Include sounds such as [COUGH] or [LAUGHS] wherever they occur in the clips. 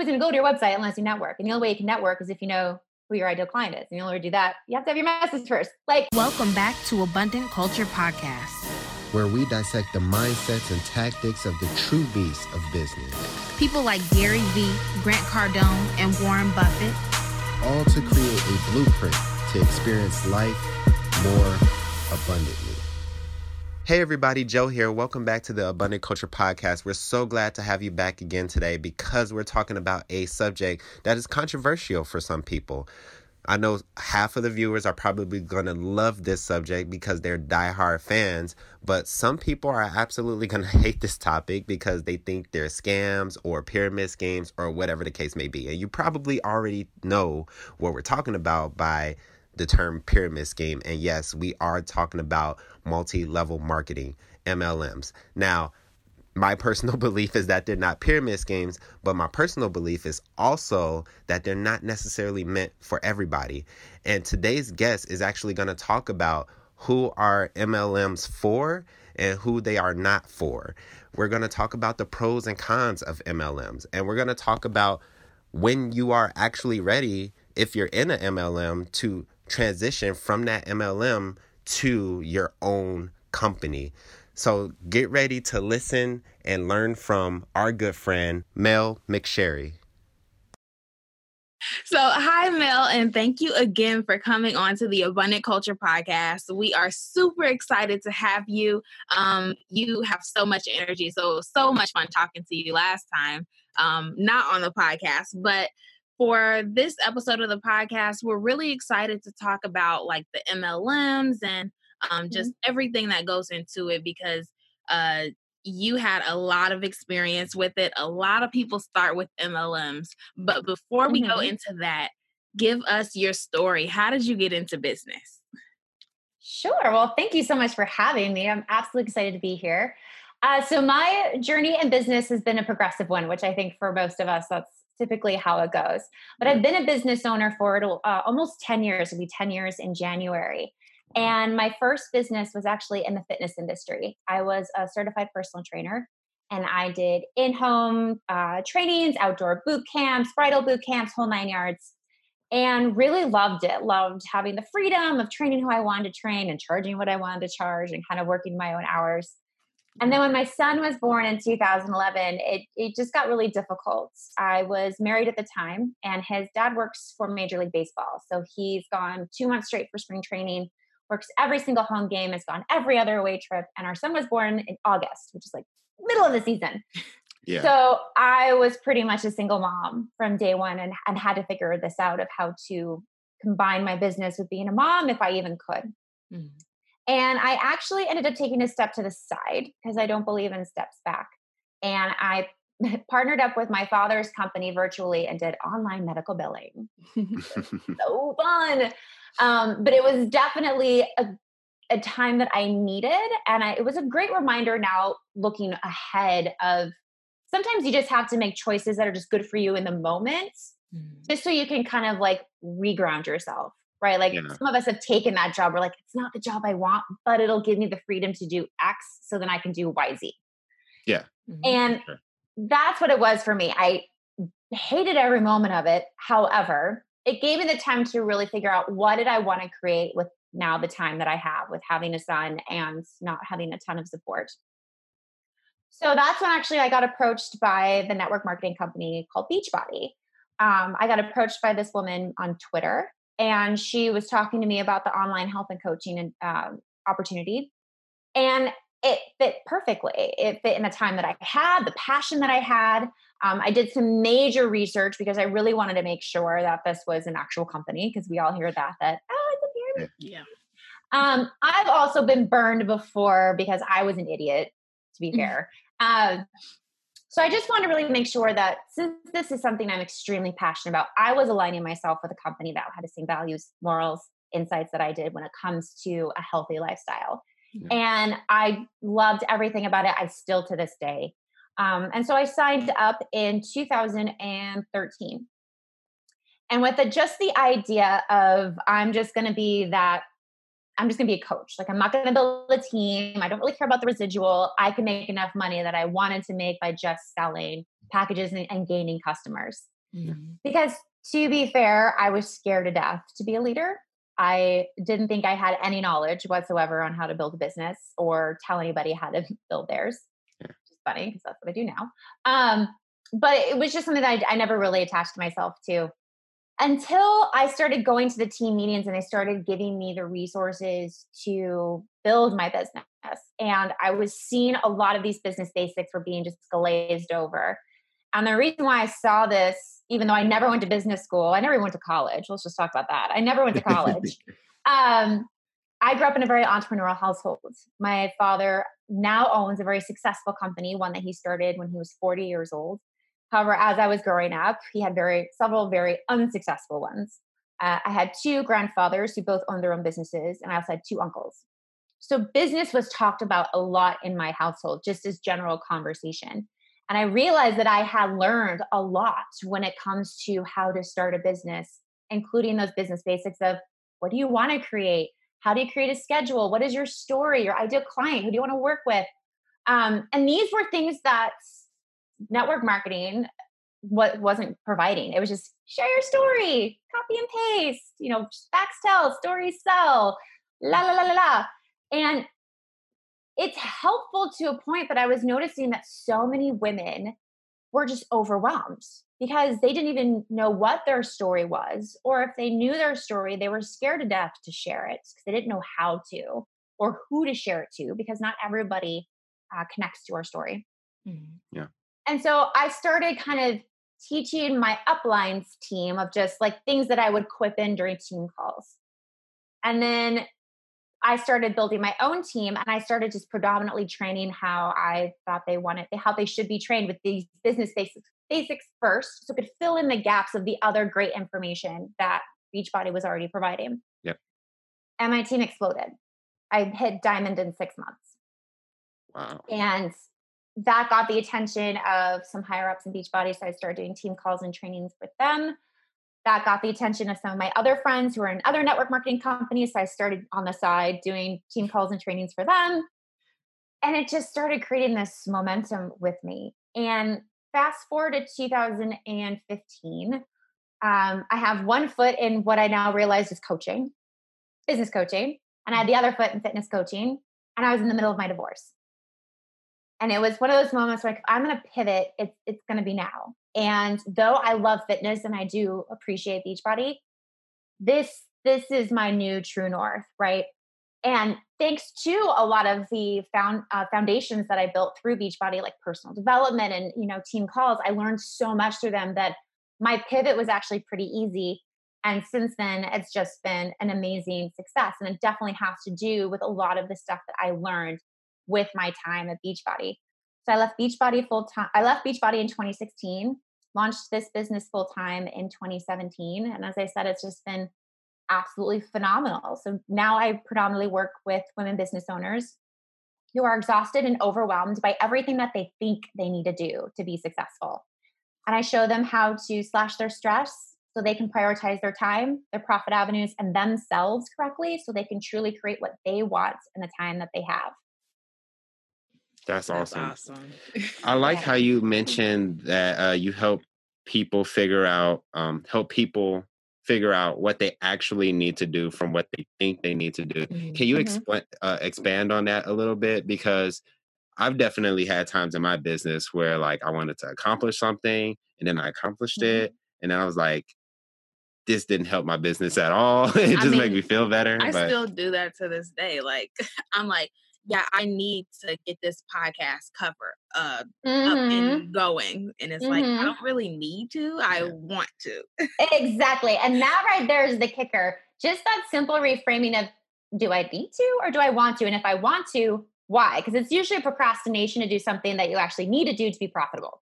nobody's going to go to your website unless you network. And the only way you can network is if you know who your ideal client is. And the only way to do that, you have to have your message first. Like, welcome back to Abundant Culture Podcast, where we dissect the mindsets and tactics of the true beasts of business. People like Gary Vee, Grant Cardone, and Warren Buffett, all to create a blueprint to experience life more abundantly. Hey everybody, Joe here. Welcome back to the Abundant Culture Podcast. We're so glad to have you back again today because we're talking about a subject that is controversial for some people. I know half of the viewers are probably going to love this subject because they're diehard fans, but some people are absolutely going [LAUGHS] to hate this topic because they think they're scams or pyramid schemes or whatever the case may be. And you probably already know what we're talking about by the term pyramid scheme. And yes, we are talking about multi level marketing, MLMs. Now, my personal [LAUGHS] belief is that they're not pyramid schemes, but my personal belief is also that they're not necessarily meant for everybody. And today's guest is actually going to talk about who are MLMs for and who they are not for. We're going to talk about the pros and cons of MLMs, and we're going to talk about when you are actually ready, if you're in an MLM, to transition from that MLM to your own company. So get ready to listen and learn from our good friend, Mel McSherry. So, hi, Mel, and thank you again for coming on to the Abundant Culture podcast. We are super excited to have you. Um, you have so much energy, so so much fun talking to you last time, um, not on the podcast, but for this episode of the podcast, we're really excited to talk about like the MLMs and um, just mm-hmm. everything that goes into it because uh, you had a lot of experience with it. A lot of people start with MLMs. But before we mm-hmm. go into that, give us your story. How did you get into business? Sure. Well, thank you so much for having me. I'm absolutely excited to be here. Uh, so, my journey in business has been a progressive one, which I think for most of us, that's typically how it goes. But I've been a business owner for uh, almost 10 years, it'll be 10 years in January. And my first business was actually in the fitness industry. I was a certified personal trainer and I did in home uh, trainings, outdoor boot camps, bridal boot camps, whole nine yards, and really loved it. Loved having the freedom of training who I wanted to train and charging what I wanted to charge and kind of working my own hours. And then when my son was born in 2011, it, it just got really difficult. I was married at the time, and his dad works for Major League Baseball. So he's gone two months straight for spring training, works every single home game, has gone every other away trip. And our son was born in August, which is like middle of the season. Yeah. So I was pretty much a single mom from day one and, and had to figure this out of how to combine my business with being a mom if I even could. Mm. And I actually ended up taking a step to the side because I don't believe in steps back. And I [LAUGHS] partnered up with my father's company virtually and did online medical billing. [LAUGHS] so fun. Um, but it was definitely a, a time that I needed. And I, it was a great reminder now looking ahead of sometimes you just have to make choices that are just good for you in the moment, mm. just so you can kind of like reground yourself right? Like yeah. some of us have taken that job. We're like, it's not the job I want, but it'll give me the freedom to do X so then I can do YZ. Yeah. Mm-hmm. And sure. that's what it was for me. I hated every moment of it. However, it gave me the time to really figure out what did I want to create with now the time that I have with having a son and not having a ton of support. So that's when actually I got approached by the network marketing company called Beachbody. Um, I got approached by this woman on Twitter and she was talking to me about the online health and coaching and um, opportunity and it fit perfectly. It fit in the time that i had the passion that i had. Um, i did some major research because i really wanted to make sure that this was an actual company because we all hear that that oh it's a pyramid yeah. um, i've also been burned before because i was an idiot to be fair. Um, so I just want to really make sure that since this is something I'm extremely passionate about, I was aligning myself with a company that had the same values, morals, insights that I did when it comes to a healthy lifestyle. Yeah. And I loved everything about it. I still to this day. Um, and so I signed up in 2013. And with the, just the idea of I'm just going to be that I'm just going to be a coach. Like, I'm not going to build a team. I don't really care about the residual. I can make enough money that I wanted to make by just selling packages and, and gaining customers. Mm-hmm. Because to be fair, I was scared to death to be a leader. I didn't think I had any knowledge whatsoever on how to build a business or tell anybody how to [LAUGHS] build theirs. Which is funny because that's what I do now. Um, but it was just something that I, I never really attached myself to until I started going to the team meetings and they started giving me the resources to build my business. And I was seeing a lot of these business basics were being just glazed over. And the reason why I saw this, even though I never went to business school, I never went to college. Let's just talk about that. I never went to college. [LAUGHS] um, I grew up in a very entrepreneurial household. My father now owns a very successful company, one that he started when he was 40 years old. However, as I was growing up, he had very several very unsuccessful ones. Uh, I had two grandfathers who both owned their own businesses, and I also had two uncles. So business was talked about a lot in my household, just as general conversation. And I realized that I had learned a lot when it comes to how to start a business, including those business basics of what do you want to create? How do you create a schedule? What is your story, your ideal client? Who do you want to work with? Um, and these were things that network marketing what wasn't providing. It was just share your story, copy and paste, you know, facts tell, stories sell, la la la la la. And it's helpful to a point, but I was noticing that so many women were just overwhelmed because they didn't even know what their story was, or if they knew their story, they were scared to death to share it because they didn't know how to or who to share it to because not everybody uh, connects to our story. Mm-hmm. Yeah. And so I started kind of teaching my uplines team of just like things that I would quip in during team calls. And then I started building my own team and I started just predominantly training how I thought they wanted, how they should be trained with these business basics, basics first, so it could fill in the gaps of the other great information that Beachbody was already providing. Yep. And my team exploded. I hit diamond in six months. Wow. And that got the attention of some higher ups in Beachbody. So I started doing team calls and trainings with them. That got the attention of some of my other friends who are in other network marketing companies. So I started on the side doing team calls and trainings for them. And it just started creating this momentum with me. And fast forward to 2015, um, I have one foot in what I now realize is coaching, business coaching, and I had the other foot in fitness coaching. And I was in the middle of my divorce. And it was one of those moments where like, I'm going to pivot. It's, it's going to be now. And though I love fitness and I do appreciate Beachbody, this, this is my new true north, right? And thanks to a lot of the found, uh, foundations that I built through Beachbody, like personal development and you know team calls, I learned so much through them that my pivot was actually pretty easy. And since then, it's just been an amazing success. And it definitely has to do with a lot of the stuff that I learned with my time at Beachbody. So I left Beachbody full time. I left Beachbody in 2016, launched this business full time in 2017. And as I said, it's just been absolutely phenomenal. So now I predominantly work with women business owners who are exhausted and overwhelmed by everything that they think they need to do to be successful. And I show them how to slash their stress so they can prioritize their time, their profit avenues, and themselves correctly so they can truly create what they want in the time that they have. That's, That's awesome. awesome. I [LAUGHS] like how you mentioned that uh, you help people figure out, um, help people figure out what they actually need to do from what they think they need to do. Mm-hmm. Can you mm-hmm. explain uh, expand on that a little bit? Because I've definitely had times in my business where like I wanted to accomplish something and then I accomplished mm-hmm. it, and then I was like, this didn't help my business at all. [LAUGHS] it just I mean, made me feel better. I but... still do that to this day. Like [LAUGHS] I'm like, yeah, I need to get this podcast cover uh, mm-hmm. up and going. And it's mm-hmm. like, I mm-hmm. don't really need to, I want to. exactly. And that right there is the kicker. Just that simple reframing of do I need to or do I want to? And if I want to, why? Because it's usually procrastination to do something that you actually need to do to be profitable.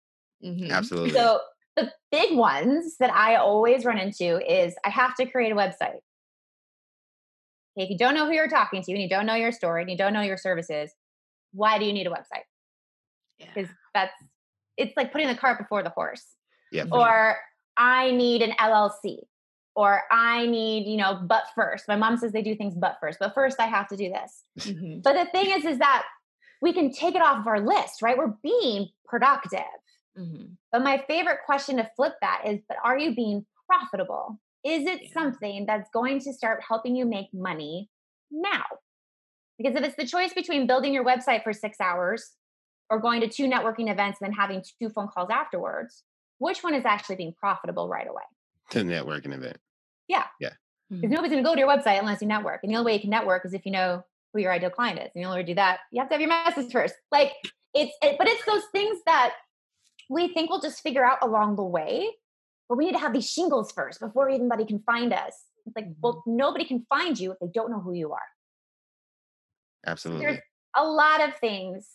Mm-hmm. Absolutely. So the big ones that I always run into is I have to create a website. If you don't know who you're talking to and you don't know your story and you don't know your services, why do you need a website? Because yeah. that's it's like putting the cart before the horse. Yeah. Or I need an LLC. or I need, you know, but first. My mom says they do things but first, but first I have to do this. Mhm. But the thing is, is that we can take it off of our list, right? We're being productive. Mhm. But my favorite question to flip that is, but are you being profitable? Is it Yeah. something that's going to start helping you make money now? Because if it's the choice between building your website for six hours or going to two networking events and then having two phone calls afterwards, which one is actually being profitable right away? The networking event. Yeah. Yeah. Because mm-hmm. nobody's going to go to your website unless you network. And the only way you can network is if you know who your ideal client is. And the only way to do that, you have to have your message first. Like it's, it, but it's those things that we think we'll just figure out along the way. But we need to have these shingles first before anybody can find us. It's like, well, mm-hmm. nobody can find you if they don't know who you are. Absolutely. There's a lot of things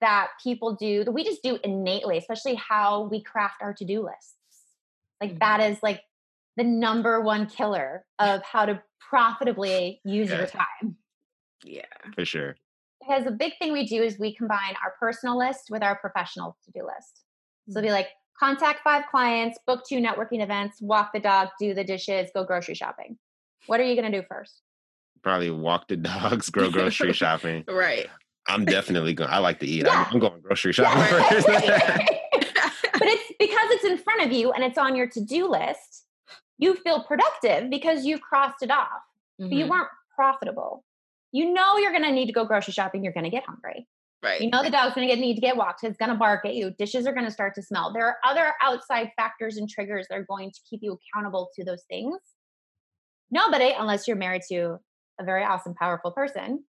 that people do that we just do innately, especially how we craft our to-do lists. Like that mm-hmm. is like the number one killer of how to profitably use your time. Yeah. For sure. Because the big thing we do is we combine our personal list with our professional to-do list. So it'll be mm-hmm. like contact five clients, book two networking events, walk the dog, do the dishes, go grocery shopping. What are you going to do first? Probably walk the [LAUGHS] dogs, go grocery [LAUGHS] shopping. Right. I'm definitely going. I like to eat. Yeah. I'm, I'm going grocery shopping [LAUGHS] right. first. but it's because it's in front of you and it's on your to-do list. You feel productive because you've crossed it off. But you Mhm. weren't profitable. You know you're going to need to go grocery shopping. You're going to get hungry. Right. You know the dog's going to get need to get walked. It's going to bark at you. Dishes are going to start to smell. There are other outside factors and triggers that are going to keep you accountable to those things. Nobody, unless you're married to a very awesome, powerful person,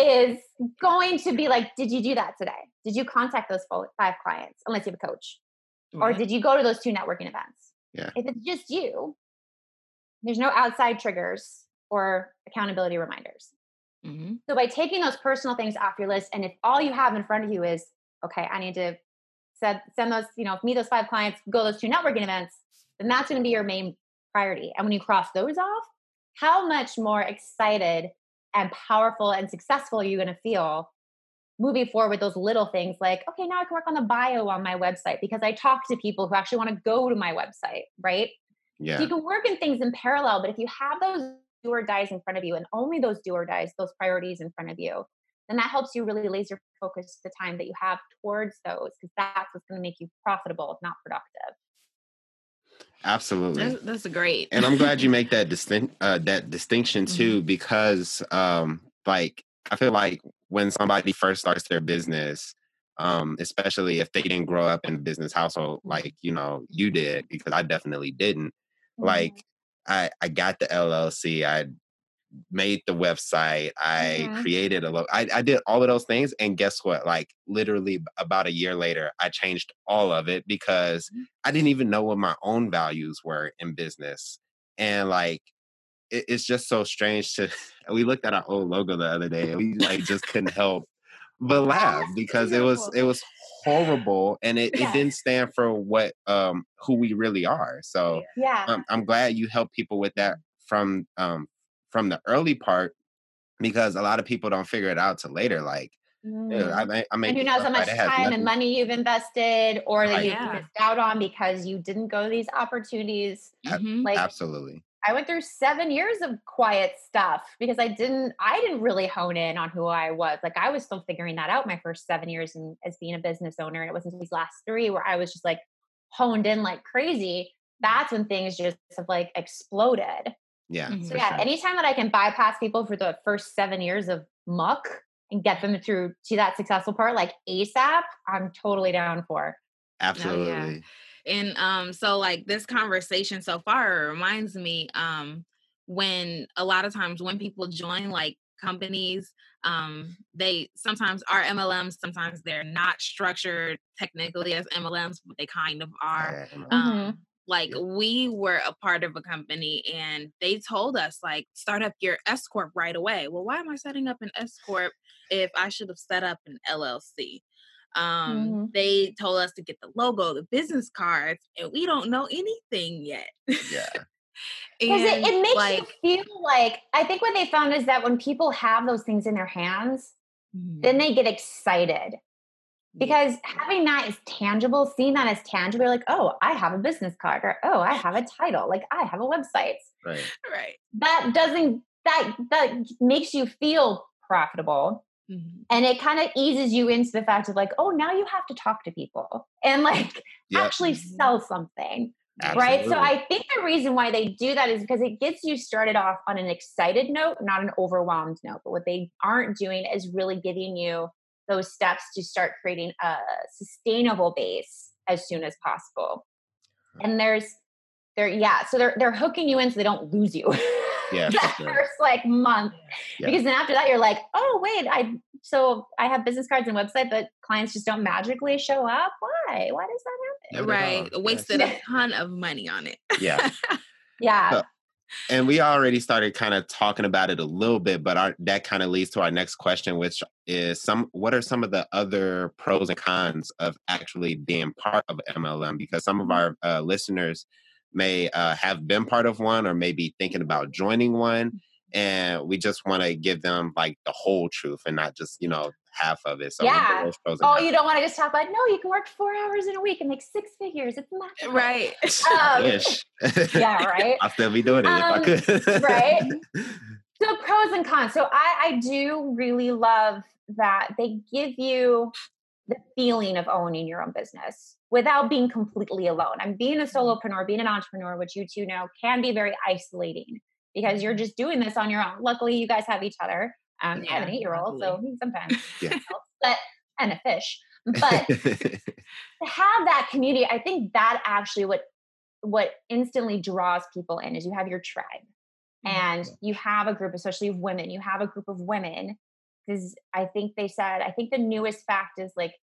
is going to be like, "Did you do that today? Did you contact those five clients? Unless you have a coach, or mm-hmm. did you go to those two networking events? Yeah. If it's just you, there's no outside triggers or accountability reminders. Mhm. So by taking those personal things off your list, and if all you have in front of you is, okay, I need to send send those, you know, meet those five clients, go those two networking events, then that's going to be your main priority. And when you cross those off, how much more excited and powerful and successful are you going to feel moving forward with those little things like, okay, now I can work on the bio on my website because I talk to people who actually want to go to my website, right? So yeah. you can work in things in parallel, but if you have those do or dies in front of you and only those do or dies, those priorities in front of you, then that helps you really laser focus the time that you have towards those because that's what's going to make you profitable, not productive. Absolutely. That's, that's great. and I'm glad you make that [LAUGHS] distinct uh, that distinction Mm-hmm. too, because um, like I feel like when somebody first starts their business, um, especially if they didn't grow up in a business household Mm-hmm. like you know you did, because I definitely didn't. Mm-hmm. Like I I got the LLC, I made the website, I Mhm. created a lo- I, I did all of those things, and guess what? Like literally about a year later, I changed all of it because Mm-hmm. I didn't even know what my own values were in business. And like, it, it's just so strange to, [LAUGHS] we looked at our old logo the other day and we like just couldn't [LAUGHS] help but laugh because it was, it was horrible and it, Yeah. it didn't stand for what, um, who we really are. So yeah. um, I'm glad you help people with that from, um, from the early part because a lot of people don't figure it out till later. Like, Mm. I, ma- I made and who knows how much time and money you've invested or that Right. you've Yeah. missed out on because you didn't go to these opportunities. Mhm. Like Absolutely. I went through seven years of quiet stuff because I didn't I didn't really hone in on who I was. Like I was still figuring that out my first seven years in, as being a business owner. And it wasn't these last three where I was just like honed in like crazy. That's when things just have like exploded. Yeah. Mhm. So yeah, sure. anytime that I can bypass people for the first seven years of muck and get them through to that successful part like ASAP, I'm totally down for. Absolutely. And um, so like this conversation so far reminds me um when a lot of times when people join like companies, um, they sometimes are MLMs, sometimes they're not structured technically as MLMs, but they kind of are. Yeah, Mhm. Um, like Yeah. we were a part of a company and they told us like start up your S corp right away. Well, why am I setting up an S corp if I should have set up an LLC? Um, Mhm. they told us to get the logo, the business cards, and we don't know anything yet. yeah. [LAUGHS] Because it, it makes like, you feel like I think what they found is that when people have those things in their hands, Mhm. then they get excited. because having that is tangible, seeing that as tangible, like, oh, I have a business card or oh, I have a title, like I have a website. Right. Right. That doesn't that that makes you feel profitable. Mhm. And it kind of eases you into the fact of like, oh, now you have to talk to people and like [LAUGHS] Yep. actually Mhm. sell something. Right. So I think the reason why they do that is because it gets you started off on an excited note, not an overwhelmed note. But what they aren't doing is really giving you those steps to start creating a sustainable base as soon as possible. And there's they're yeah, so they're they're hooking you in so they don't lose you. [LAUGHS] Yeah, [LAUGHS] for that sure. first like month. Yeah. Because then after that you're like, oh wait, I so I have business cards and website, but clients just don't magically show up. Why? Why does that happen? Not Right. all. Wasted Yes. a [LAUGHS] ton of money on it. Yeah. [LAUGHS] Yeah. So- and we already started kind of talking about it a little bit but our, that kind of leads to our next question which is some what are some of the other pros and cons of actually being part of mlm because some of our uh, listeners may uh, have been part of one or maybe thinking about joining one and we just want to give them like the whole truth and not just you know half of it so Yeah. Oh, you don't want to just talk about no, you can work four hours in a week and make six figures. It's magical. right. [LAUGHS] Um, yeah, [LAUGHS] right. I'll still be doing it Um, if I could. right? [LAUGHS] So pros and cons. So I, I do really love that they give you the feeling of owning your own business without being completely alone. And being a solopreneur, being an entrepreneur, which you two know, can be very isolating because you're just doing this on your own. Luckily, you guys have each other. Um, I have an eight-year-old, so sometimes [LAUGHS] Yeah. but and a fish. But [LAUGHS] to have that community i think that actually what what instantly draws people in is you have your tribe and you have a group especially of women you have a group of women because i think they said i think the newest fact is like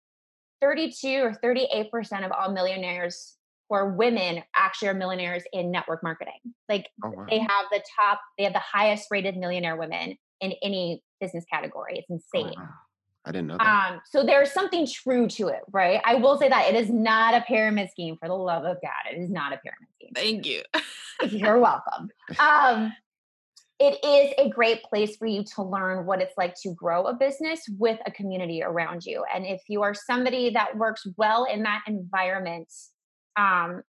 32 or 38 percent of all millionaires are women actually are millionaires in network marketing like oh, wow. they have the top they have the highest rated millionaire women in any business category it's Oh, insane wow. I didn't know that. um, so there's something true to it, right? I will say that it is not a pyramid scheme for the love of God. It is not a pyramid scheme. Thank you. You're welcome. [LAUGHS] Um, it is a great place for you to learn what it's like to grow a business with a community around you. And if you are somebody that works well in that environment, um,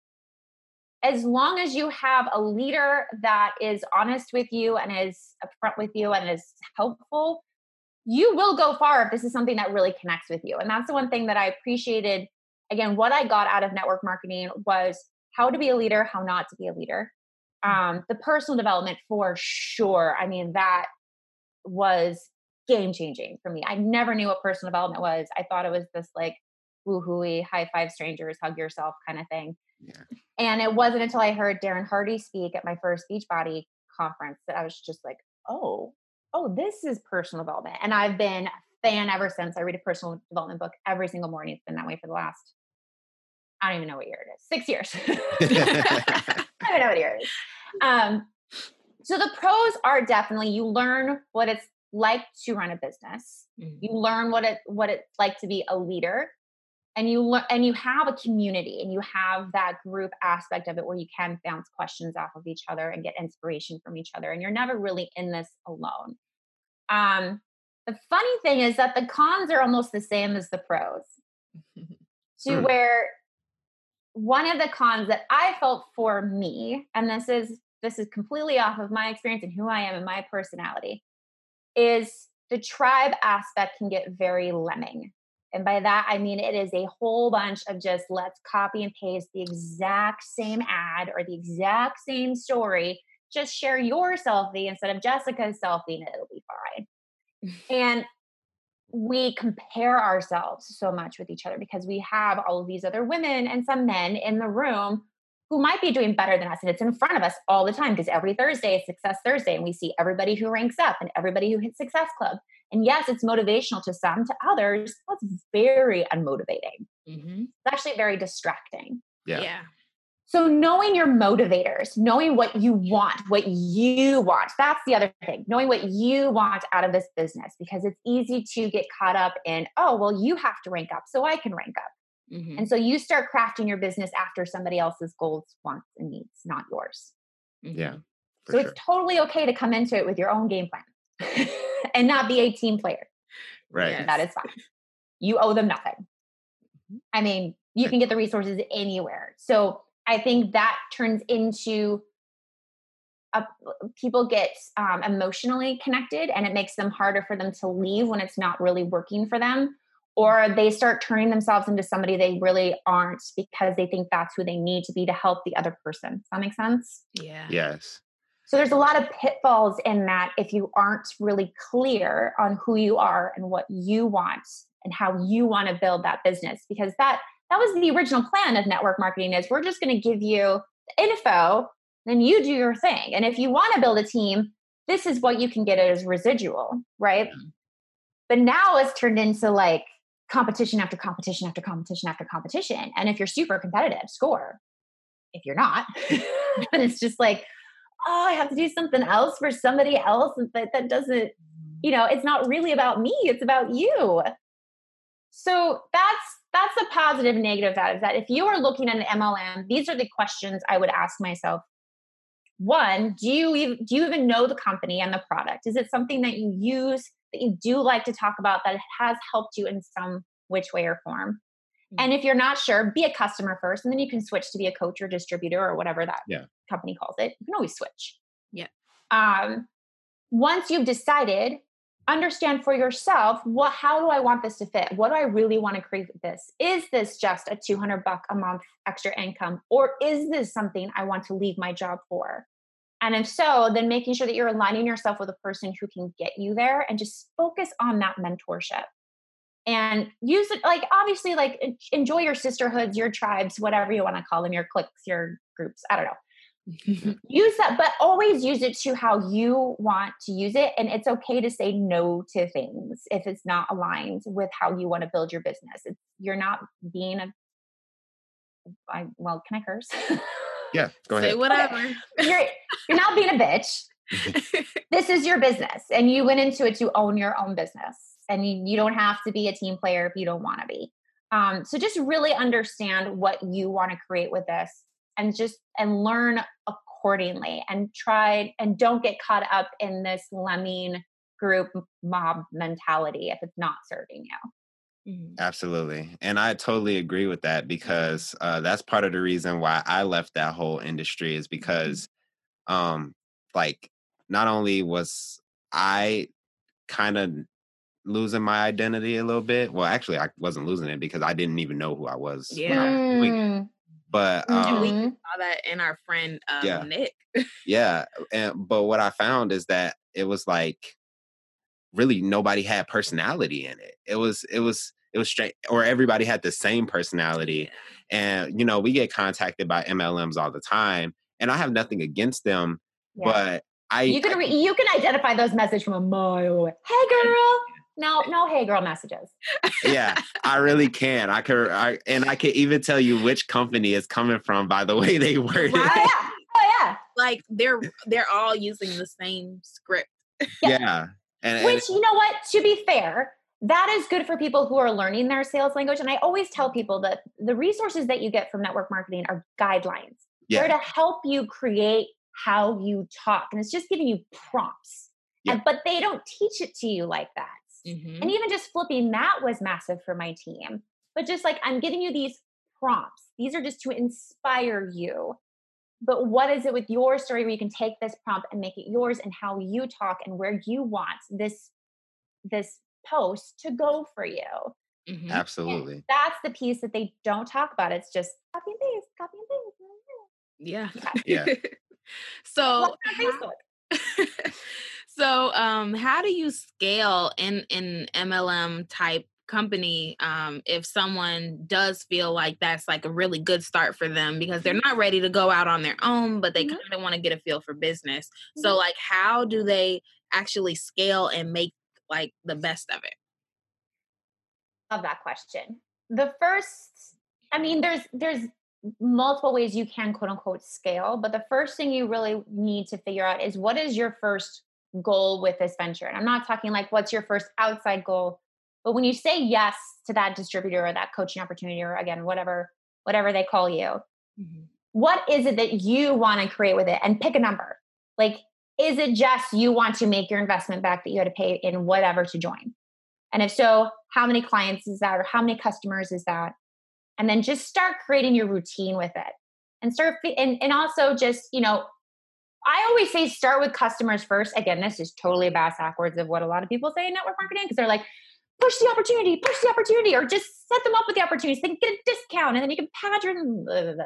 as long as you have a leader that is honest with you and is upfront with you and is helpful, you will go far if this is something that really connects with you. And that's the one thing that I appreciated. Again, what I got out of network marketing was how to be a leader, how not to be a leader. Um, the personal development for sure. I mean, that was game changing for me. I never knew what personal development was. I thought it was this like woohooey, high five strangers, hug yourself kind of thing. Yeah. And it wasn't until I heard Darren Hardy speak at my first Beachbody conference that I was just like, oh, oh, this is personal development. And I've been a fan ever since. I read a personal development book every single morning. It's been that way for the last, I don't even know what year it is, six years. [LAUGHS] [LAUGHS] I don't know what year it is. Um, so the pros are definitely you learn what it's like to run a business. Mhm. You learn what it what it's like to be a leader, and you learn and you have a community and you have that group aspect of it where you can bounce questions off of each other and get inspiration from each other, and you're never really in this alone. Um, the funny thing is that the cons are almost the same as the pros [LAUGHS] to where one of the cons that I felt for me, and this is this is completely off of my experience and who I am and my personality, is the tribe aspect can get very lemming. And by that I mean it is a whole bunch of just let's copy and paste the exact same ad or the exact same story. Just share your selfie instead of Jessica's selfie and it'll be fine. [LAUGHS] and we compare ourselves so much with each other because we have all of these other women and some men in the room who might be doing better than us. And it's in front of us all the time because every Thursday is Success Thursday and we see everybody who ranks up and everybody who hits Success Club. And yes, it's motivational to some, to others, that's very unmotivating. Mhm. It's actually very distracting. Yeah. Yeah. So knowing your motivators, knowing what you want, what you want, that's the other thing. Knowing what you want out of this business because it's easy to get caught up in, oh, well, you have to rank up so I can rank up. Mhm. And so you start crafting your business after somebody else's goals, wants, and needs, not yours. Yeah. Mhm. For so sure. it's totally okay to come into it with your own game plan [LAUGHS] and not be a team player. Right. Yes. That is fine. You owe them nothing. I mean, you can get the resources anywhere. So I think that turns into a, people get um, emotionally connected and it makes them harder for them to leave when it's not really working for them or they start turning themselves into somebody they really aren't because they think that's who they need to be to help the other person. Does that make sense? Yeah. Yes. So there's a lot of pitfalls in that if you aren't really clear on who you are and what you want and how you want to build that business because that that was the original plan of network marketing is we're just going to give you info then you do your thing. And if you want to build a team this is what you can get as residual right? But now it's turned into like competition after competition after competition after competition. And if you're super competitive score. If you're not [LAUGHS] but it's just like oh i have to do something else for somebody else but that doesn't mm-hmm. you know it's not really about me it's about you. So that's that's the positive and negative that is that if you are looking at an MLM, these are the questions I would ask myself. One, do you even, do you even know the company and the product? Is it something that you use that you do like to talk about that has helped you in some which way or form? Mm-hmm. And if you're not sure, be a customer first, and then you can switch to be a coach or distributor or whatever that yeah. company calls it. You can always switch. Yeah. Um, once you've decided understand for yourself what how do i want this to fit? What do i really want to create this? Is this just a 200 buck a month extra income or is this something i want to leave my job for? And if so then making sure that you're aligning yourself with a person who can get you there and just focus on that mentorship. And use it like obviously like enjoy your sisterhoods your tribes whatever you want to call them your cliques your groups i don't know [LAUGHS] use that, but always use it to how you want to use it. And it's okay to say no to things if it's not aligned with how you want to build your business. It's, you're not being a, I, well, can I curse? Yeah, go ahead. Say whatever. [LAUGHS] you're, you're not being a bitch. this is your business, and you went into it to own your own business. And you, you don't have to be a team player if you don't want to be. Um, so just really understand what you want to create with this and just and learn accordingly and try and don't get caught up in this lemming group mob mentality if it's not serving you. Mm-hmm. Absolutely. And I totally agree with that because uh, that's part of the reason why I left that whole industry is mm-hmm. because, um, like, not only was I kind of losing my identity a little bit. Well, actually, I wasn't losing it because I didn't even know who I was. Yeah. I was but um, we saw that in our friend um, yeah. Nick. yeah, and but what I found is that it was like really nobody had personality in it. It was it was it was straight or everybody had the same personality. And you know, we get contacted by MLMs all the time, and I have nothing against them, yeah. but I you can re- you can identify those messages from a mile away. Hey, girl. No, no, hey girl messages. yeah, I really can. I can, I, and I can even tell you which company is coming from by the way they [LAUGHS] word it. Oh yeah, oh yeah. Like they're they're all using the same script. Yeah, yeah. And, which and, you know what? To be fair, that is good for people who are learning their sales language. And I always tell people that the resources that you get from network marketing are guidelines. Yeah. They're to help you create how you talk, and it's just giving you prompts. Yeah. And, but they don't teach it to you like that. Mm-hmm. And even just flipping that was massive for my team. But just like I'm giving you these prompts, these are just to inspire you. But what is it with your story where you can take this prompt and make it yours and how you talk and where you want this this post to go for you? Mm-hmm. Absolutely. And that's the piece that they don't talk about. It's just copy and paste, copy and paste. Yeah. Yeah. [LAUGHS] so So, um, how do you scale in in MLM type company um, if someone does feel like that's like a really good start for them because they're not ready to go out on their own, but they mm-hmm. kind of want to get a feel for business. Mm-hmm. So, like, how do they actually scale and make like the best of it? Love that question. The first, I mean, there's there's multiple ways you can quote unquote scale, but the first thing you really need to figure out is what is your first goal with this venture. And I'm not talking like what's your first outside goal, but when you say yes to that distributor or that coaching opportunity or again whatever whatever they call you, mm-hmm. what is it that you want to create with it and pick a number. Like is it just you want to make your investment back that you had to pay in whatever to join? And if so, how many clients is that or how many customers is that? and then just start creating your routine with it and start and, and also just you know i always say start with customers first again this is totally bass backwards of what a lot of people say in network marketing because they're like push the opportunity push the opportunity or just set them up with the opportunities then get a discount and then you can pad your blah, blah, blah.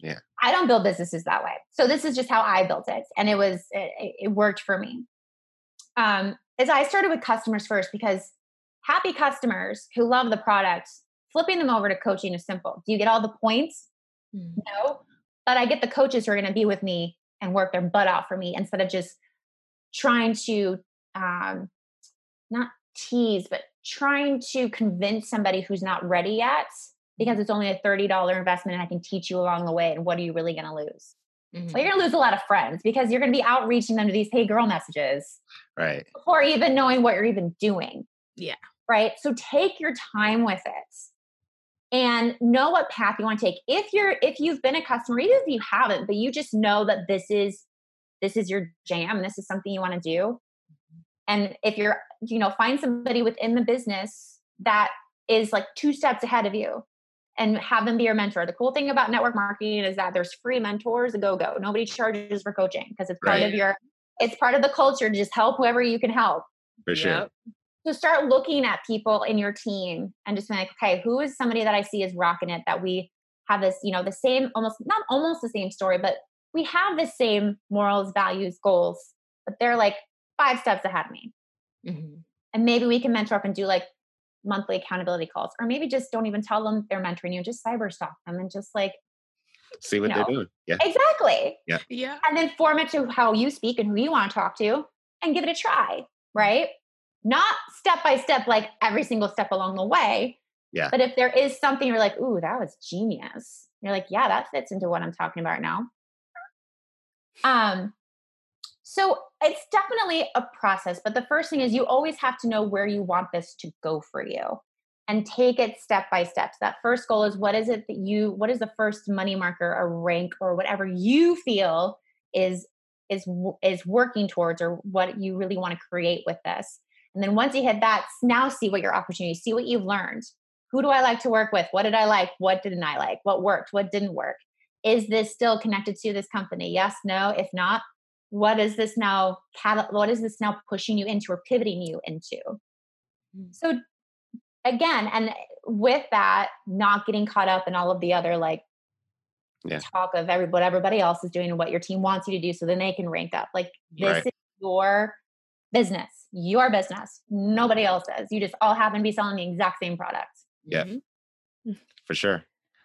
Yeah. I don't build businesses that way. So this is just how I built it. And it was, it, it worked for me. Um, is I started with customers first because happy customers who love the product, flipping them over to coaching is simple. Do you get all the points? Mm. No. But I get the coaches who are going to be with me and work their butt out for me instead of just trying to um, not tease, but trying to convince somebody who's not ready yet because it's only a $30 investment and I can teach you along the way. And what are you really going to lose? Mm-hmm. Well, you're going to lose a lot of friends because you're going to be outreaching them to these hey girl messages. Right. Before even knowing what you're even doing. Yeah. Right. So take your time with it and know what path you want to take. If you're, if you've been a customer, even if you haven't, but you just know that this is, this is your jam, this is something you want to do. And if you're, you know, find somebody within the business that is like two steps ahead of you and have them be your mentor. The cool thing about network marketing is that there's free mentors, go go. Nobody charges for coaching because it's part right. of your it's part of the culture to just help whoever you can help. For sure. Yep. So start looking at people in your team and just be like, okay, who is somebody that I see is rocking it that we have this, you know, the same almost not almost the same story, but we have the same morals, values, goals, but they're like five steps ahead of me. Mm-hmm. And maybe we can mentor up and do like monthly accountability calls, or maybe just don't even tell them they're mentoring you, just cyber stalk them and just like see what you know, they're doing. Yeah. Exactly. Yeah. Yeah. And then form it to how you speak and who you want to talk to and give it a try, right? Not step by step, like every single step along the way. Yeah. But if there is something you're like, ooh, that was genius. You're like, yeah, that fits into what I'm talking about now. Um, so it's definitely a process, but the first thing is you always have to know where you want this to go for you and take it step by step. So that first goal is what is it that you what is the first money marker or rank or whatever you feel is is is working towards or what you really want to create with this. And then once you hit that, now see what your opportunities, see what you've learned. Who do I like to work with? What did I like? What didn't I like? What worked? What didn't work? Is this still connected to this company? Yes, no. If not, what is this now what is this now pushing you into or pivoting you into mm. so again and with that not getting caught up in all of the other like yeah. talk of every, what everybody else is doing and what your team wants you to do so then they can rank up like this right. is your business your business nobody else's. you just all happen to be selling the exact same product yeah mm-hmm. for sure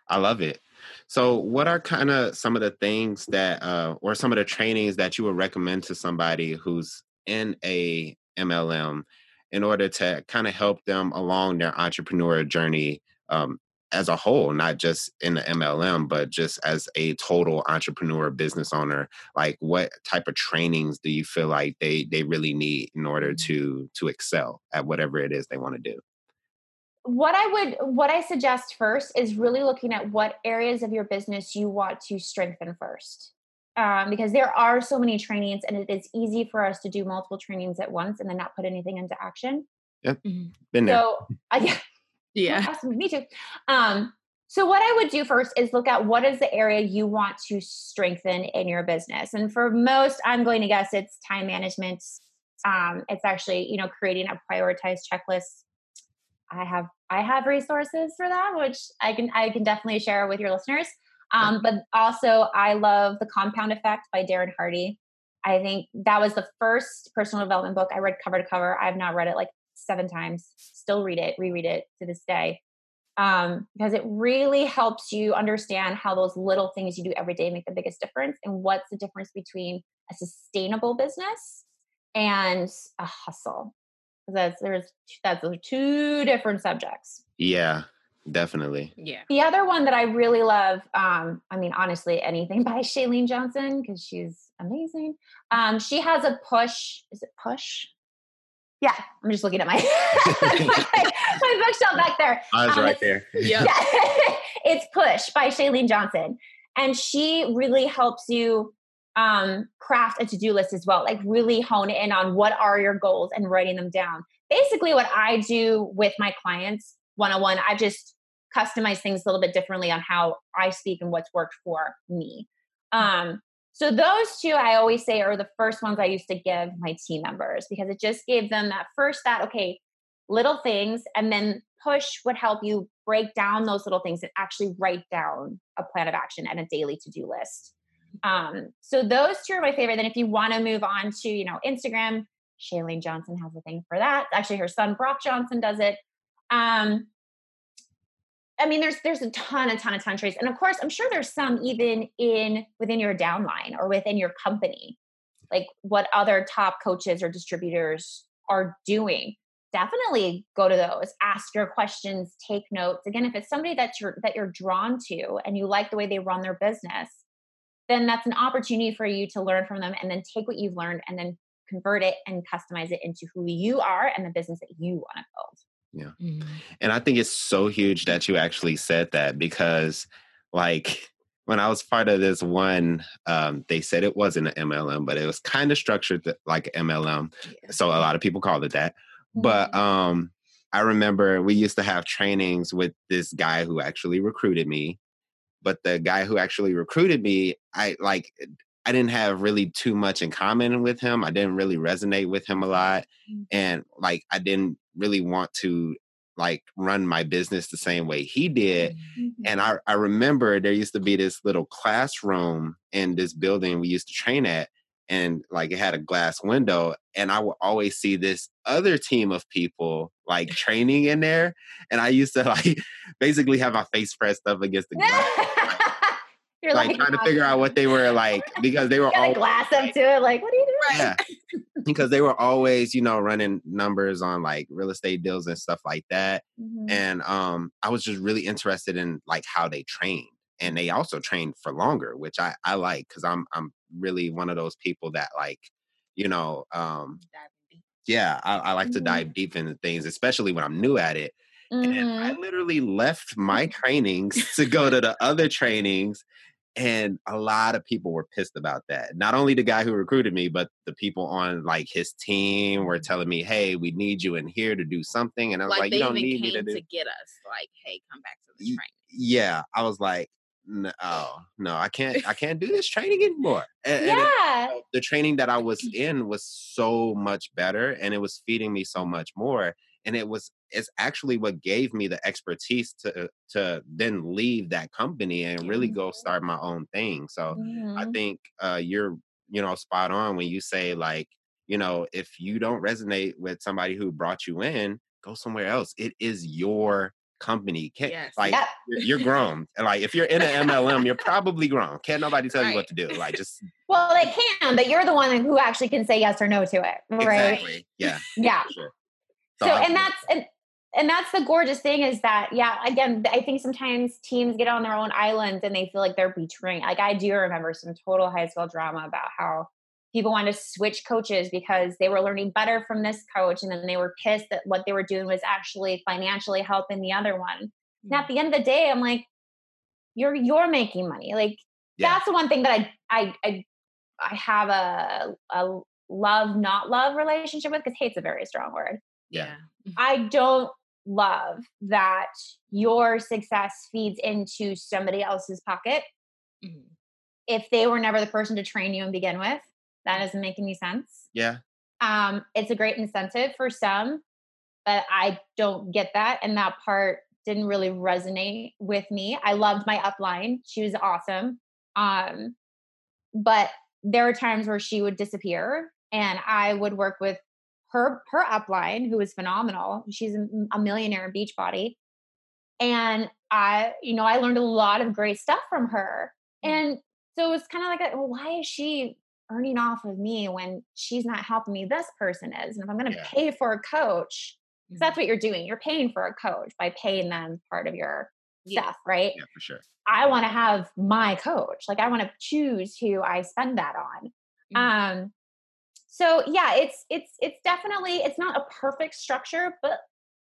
i love it so, what are kind of some of the things that, uh, or some of the trainings that you would recommend to somebody who's in a MLM in order to kind of help them along their entrepreneur journey um, as a whole, not just in the MLM, but just as a total entrepreneur business owner? Like, what type of trainings do you feel like they they really need in order mm-hmm. to to excel at whatever it is they want to do? what I would what I suggest first is really looking at what areas of your business you want to strengthen first. Um, because there are so many trainings and it is easy for us to do multiple trainings at once and then not put anything into action. Yep. Mm-hmm. Been there. So uh, [LAUGHS] yeah. Yeah. me too. Um, so what I would do first is look at what is the area you want to strengthen in your business. And for most, I'm going to guess it's time management. Um, it's actually, you know, creating a prioritized checklist I have I have resources for that, which I can I can definitely share with your listeners. Um, but also, I love the Compound Effect by Darren Hardy. I think that was the first personal development book I read cover to cover. I've now read it like seven times. Still read it, reread it to this day, um, because it really helps you understand how those little things you do every day make the biggest difference, and what's the difference between a sustainable business and a hustle that's there's that's those two different subjects. Yeah, definitely. Yeah. The other one that I really love, um, I mean, honestly, anything [LAUGHS] by Chalene Johnson because she's amazing. Um, she has a push. Is it push? Yeah, I'm just looking at my [LAUGHS] my bookshelf back there. I was um, right there. [LAUGHS] Yeah. yeah. [LAUGHS] it's Push by Chalene Johnson. And she really helps you um, craft a to-do list as well like really hone in on what are your goals and writing them down basically what i do with my clients one-on-one i just customize things a little bit differently on how I speak and what's worked for me. Um, so those two I always say are the first ones I used to give my team members because it just gave them that first that okay, little things and then push would help you break down those little things and actually write down a plan of action and a daily to-do list. Um, so those two are my favorite. Then if you want to move on to, you know, Instagram, Chalene Johnson has a thing for that. Actually, her son Brock Johnson does it. Um, I mean, there's there's a ton, a ton, a ton of traits, and of course, I'm sure there's some even in within your downline or within your company, like what other top coaches or distributors are doing. Definitely go to those, ask your questions, take notes. Again, if it's somebody that you're that you're drawn to and you like the way they run their business, then that's an opportunity for you to learn from them and then take what you've learned and then convert it and customize it into who you are and the business that you want to build. Yeah. Mm-hmm. And I think it's so huge that you actually said that because, like, when I was part of this one, um, they said it wasn't an MLM, but it was kind of structured like MLM. Yeah. So a lot of people called it that. Mm-hmm. But um, I remember we used to have trainings with this guy who actually recruited me. But the guy who actually recruited me, I like I didn't have really too much in common with him. I didn't really resonate with him a lot. Mm-hmm. And like I didn't really want to like run my business the same way he did. Mm-hmm. And I, I remember there used to be this little classroom in this building we used to train at. And like it had a glass window, and I would always see this other team of people like training in there. And I used to [LAUGHS] like basically have my face pressed up against the glass. You're like, like trying to figure out what they were like [LAUGHS] because they were all glass up to it. Like, what are you doing? Yeah. because they were always, you know, running numbers on like real estate deals and stuff like that. Mm-hmm. And um, I was just really interested in like how they trained. And they also trained for longer, which I, I like because I'm I'm really one of those people that like, you know, um yeah, I, I like mm-hmm. to dive deep into things, especially when I'm new at it. Mm-hmm. And I mm-hmm. literally left my [LAUGHS] trainings to go to the other trainings and a lot of people were pissed about that. Not only the guy who recruited me, but the people on like his team were mm-hmm. telling me, "Hey, we need you in here to do something." And I was like, like "You don't need me to, do- to get us. Like, hey, come back to the training." Yeah, I was like, no, oh, no, I can't, I can't do this training anymore. And, yeah. And it, the training that I was [CLEARS THROAT] in was so much better and it was feeding me so much more and it was it's actually what gave me the expertise to to then leave that company and really go start my own thing so mm-hmm. i think uh, you're you know spot on when you say like you know if you don't resonate with somebody who brought you in go somewhere else it is your company can't yes. like yep. you're, grown like if you're in an mlm you're probably grown can't nobody tell right. you what to do like just [LAUGHS] well they can but you're the one who actually can say yes or no to it right exactly. yeah [LAUGHS] yeah sure so and that's and, and that's the gorgeous thing is that yeah again i think sometimes teams get on their own islands and they feel like they're betraying like i do remember some total high school drama about how people wanted to switch coaches because they were learning better from this coach and then they were pissed that what they were doing was actually financially helping the other one mm-hmm. and at the end of the day i'm like you're you're making money like yeah. that's the one thing that i i i, I have a, a love not love relationship with because hate's a very strong word yeah. I don't love that your success feeds into somebody else's pocket. Mm-hmm. If they were never the person to train you and begin with, that doesn't make any sense. Yeah. Um, it's a great incentive for some, but I don't get that. And that part didn't really resonate with me. I loved my upline. She was awesome. Um, but there were times where she would disappear and I would work with her her upline, who is phenomenal. She's a millionaire in Beachbody, and I, you know, I learned a lot of great stuff from her. Mm. And so it was kind of like, a, well, why is she earning off of me when she's not helping me? This person is, and if I'm going to yeah. pay for a coach, that's mm-hmm. what you're doing, you're paying for a coach by paying them part of your yeah. stuff, right? Yeah, for sure. I want to have my coach. Like I want to choose who I spend that on. Mm-hmm. Um, so yeah it's it's it's definitely it's not a perfect structure but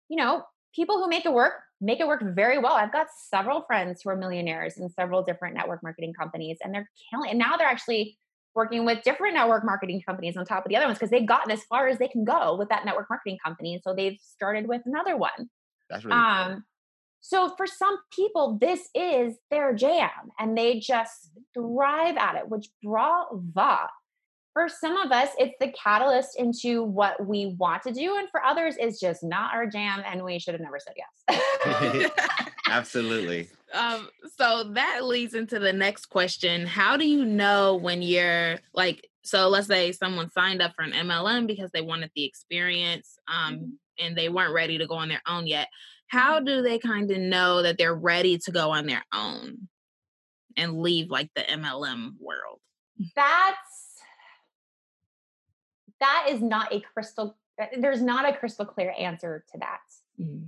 you know people who make it work make it work very well i've got several friends who are millionaires in several different network marketing companies and they're killing and now they're actually working with different network marketing companies on top of the other ones because they've gotten as far as they can go with that network marketing company and so they've started with another one that's really um cool. So for some people, this is their jam and they just thrive at it, which brava. For some of us, it's the catalyst into what we want to do. And for others, it's just not our jam and we should have never said yes. [LAUGHS] Absolutely. Um, so that leads into the next question. How do you know when you're like, so let's say someone signed up for an MLM because they wanted the experience um, mm-hmm. and they weren't ready to go on their own yet. How mm-hmm. do they kind of know that they're ready to go on their own and leave like the MLM world? That's that is not a crystal uh, there's not a crystal clear answer to that. Mm-hmm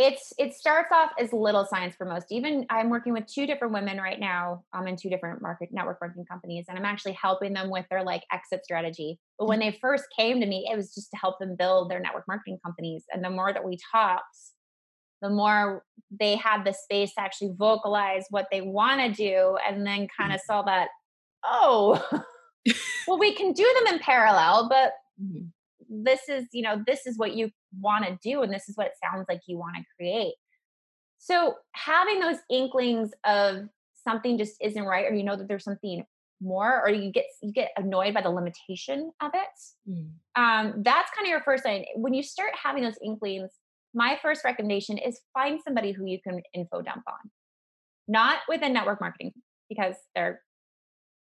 it's it starts off as little science for most. Even i'm working with two different women right now i'm um, in two different market network marketing companies and i'm actually helping them with their like exit strategy. But when they first came to me it was just to help them build their network marketing companies and the more that we talked the more they had the space to actually vocalize what they want to do and then kind of mm-hmm. saw that oh [LAUGHS] well we can do them in parallel but mm-hmm. this is you know this is what you want to do and this is what it sounds like you want to create. So having those inklings of something just isn't right or you know that there's something more or you get you get annoyed by the limitation of it mm. um, that's kind of your first sign. When you start having those inklings my first recommendation is find somebody who you can info dump on. Not within network marketing because they're